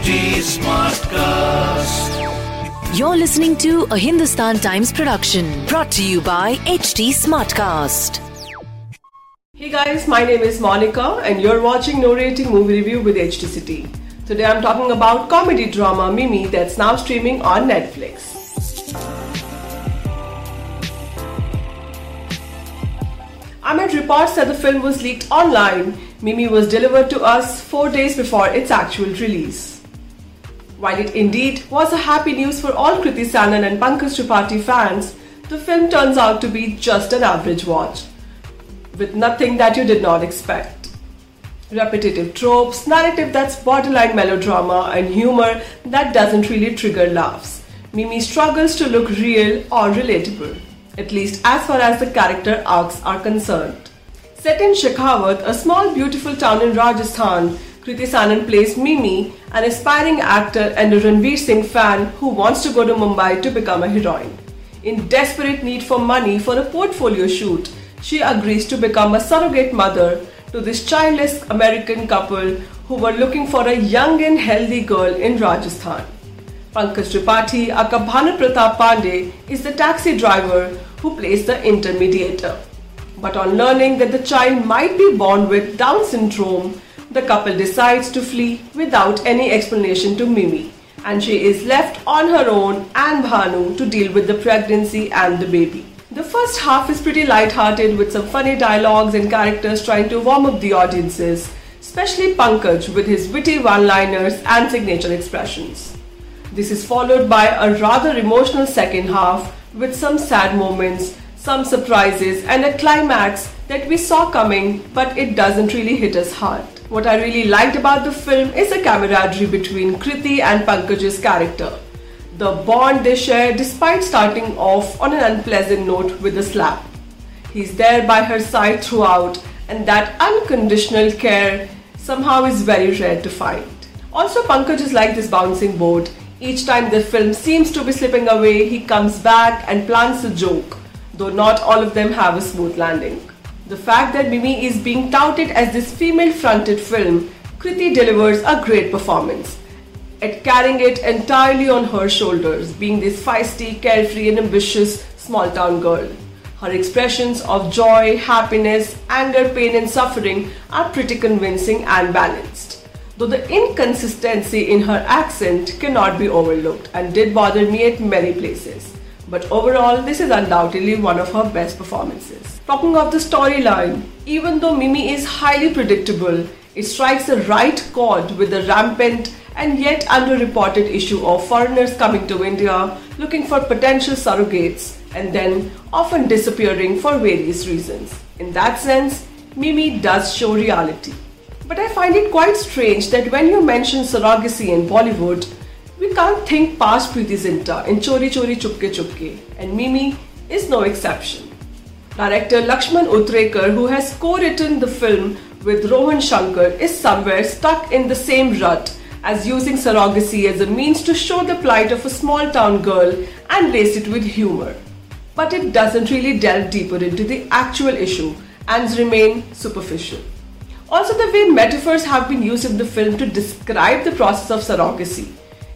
HT Smartcast. You're listening to a Hindustan Times production brought to you by HT Smartcast. Hey guys, my name is Monica and you're watching No Rating Movie Review with HT City. Today I'm talking about comedy drama Mimi that's now streaming on Netflix. Amid reports that the film was leaked online, Mimi was delivered to us four days before its actual release. While it indeed was a happy news for all Kriti Sanon and Pankaj Tripathi fans, the film turns out to be just an average watch, with nothing that you did not expect. Repetitive tropes, narrative that's borderline melodrama, and humor that doesn't really trigger laughs. Mimi struggles to look real or relatable, at least as far as the character arcs are concerned. Set in Shekhawat, a small beautiful town in Rajasthan, Kriti Sanon plays Mimi, an aspiring actor and a Ranveer Singh fan who wants to go to Mumbai to become a heroine. In desperate need for money for a portfolio shoot, she agrees to become a surrogate mother to this childless American couple who were looking for a young and healthy girl in Rajasthan. Pankaj Tripathi, aka Bhanu Pratap Pandey, is the taxi driver who plays the intermediator. But on learning that the child might be born with Down syndrome, the couple decides to flee without any explanation to Mimi, and she is left on her own and Bhanu to deal with the pregnancy and the baby. The first half is pretty light-hearted with some funny dialogues and characters trying to warm up the audiences, especially Pankaj with his witty one-liners and signature expressions. This is followed by a rather emotional second half with some sad moments some surprises, and a climax that we saw coming, but it doesn't really hit us hard. What I really liked about the film is the camaraderie between Kriti and Pankaj's character. The bond they share despite starting off on an unpleasant note with a slap. He's there by her side throughout, and that unconditional care somehow is very rare to find. Also, Pankaj is like this bouncing board. Each time the film seems to be slipping away, he comes back and plants a joke though not all of them have a smooth landing. The fact that Mimi is being touted as this female fronted film, Kriti delivers a great performance at carrying it entirely on her shoulders, being this feisty, carefree, and ambitious small town girl. Her expressions of joy, happiness, anger, pain, and suffering are pretty convincing and balanced. Though the inconsistency in her accent cannot be overlooked and did bother me at many places but overall, this is undoubtedly one of her best performances. Talking of the storyline, even though Mimi is highly predictable, it strikes the right chord with the rampant and yet underreported issue of foreigners coming to India looking for potential surrogates and then often disappearing for various reasons. In that sense, Mimi does show reality. But I find it quite strange that when you mention surrogacy in Bollywood, we can't think past Preity Zinta in Chori Chori Chupke Chupke, and Mimi is no exception. Director Lakshman Utekar, who has co-written the film with Rohan Shankar, is somewhere stuck in the same rut as using surrogacy as a means to show the plight of a small town girl and lace it with humor. But it doesn't really delve deeper into the actual issue and remain superficial. Also, the way metaphors have been used in the film to describe the process of surrogacy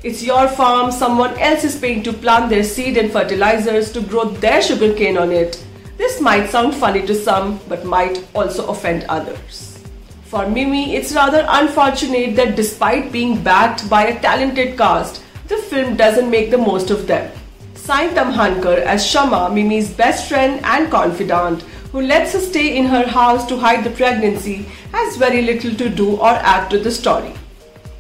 it's your farm, someone else is paying to plant their seed and fertilizers to grow their sugarcane on it. This might sound funny to some, but might also offend others. For Mimi, it's rather unfortunate that despite being backed by a talented cast, the film doesn't make the most of them. Sai Tamhankar as Shama, Mimi's best friend and confidant, who lets her stay in her house to hide the pregnancy, has very little to do or add to the story.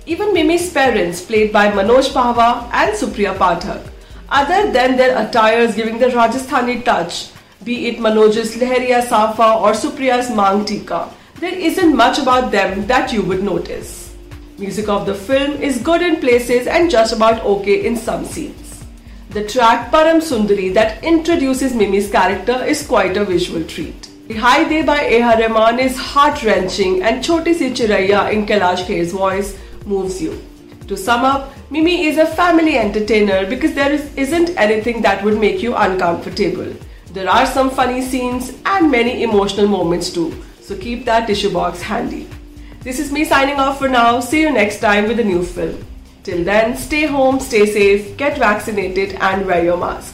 Even Mimi's parents, played by Manoj Pahwa and Supriya Pathak, other than their attires giving the Rajasthani touch, be it Manoj's Lehriya Safa or Supriya's Mang Tika, there isn't much about them that you would notice. Music of the film is good in places and just about okay in some scenes. The track Param Sundari that introduces Mimi's character is quite a visual treat. The Rihaayi De by A.R. Rahman is heart-wrenching and Choti Si Chiraiya in Kailash Kher's voice moves you. To sum up, Mimi is a family entertainer because there is, isn't anything that would make you uncomfortable. There are some funny scenes and many emotional moments too, so keep that tissue box handy. This is me signing off for now. See you next time with a new film. Till then, stay home, stay safe, get vaccinated, and wear your masks.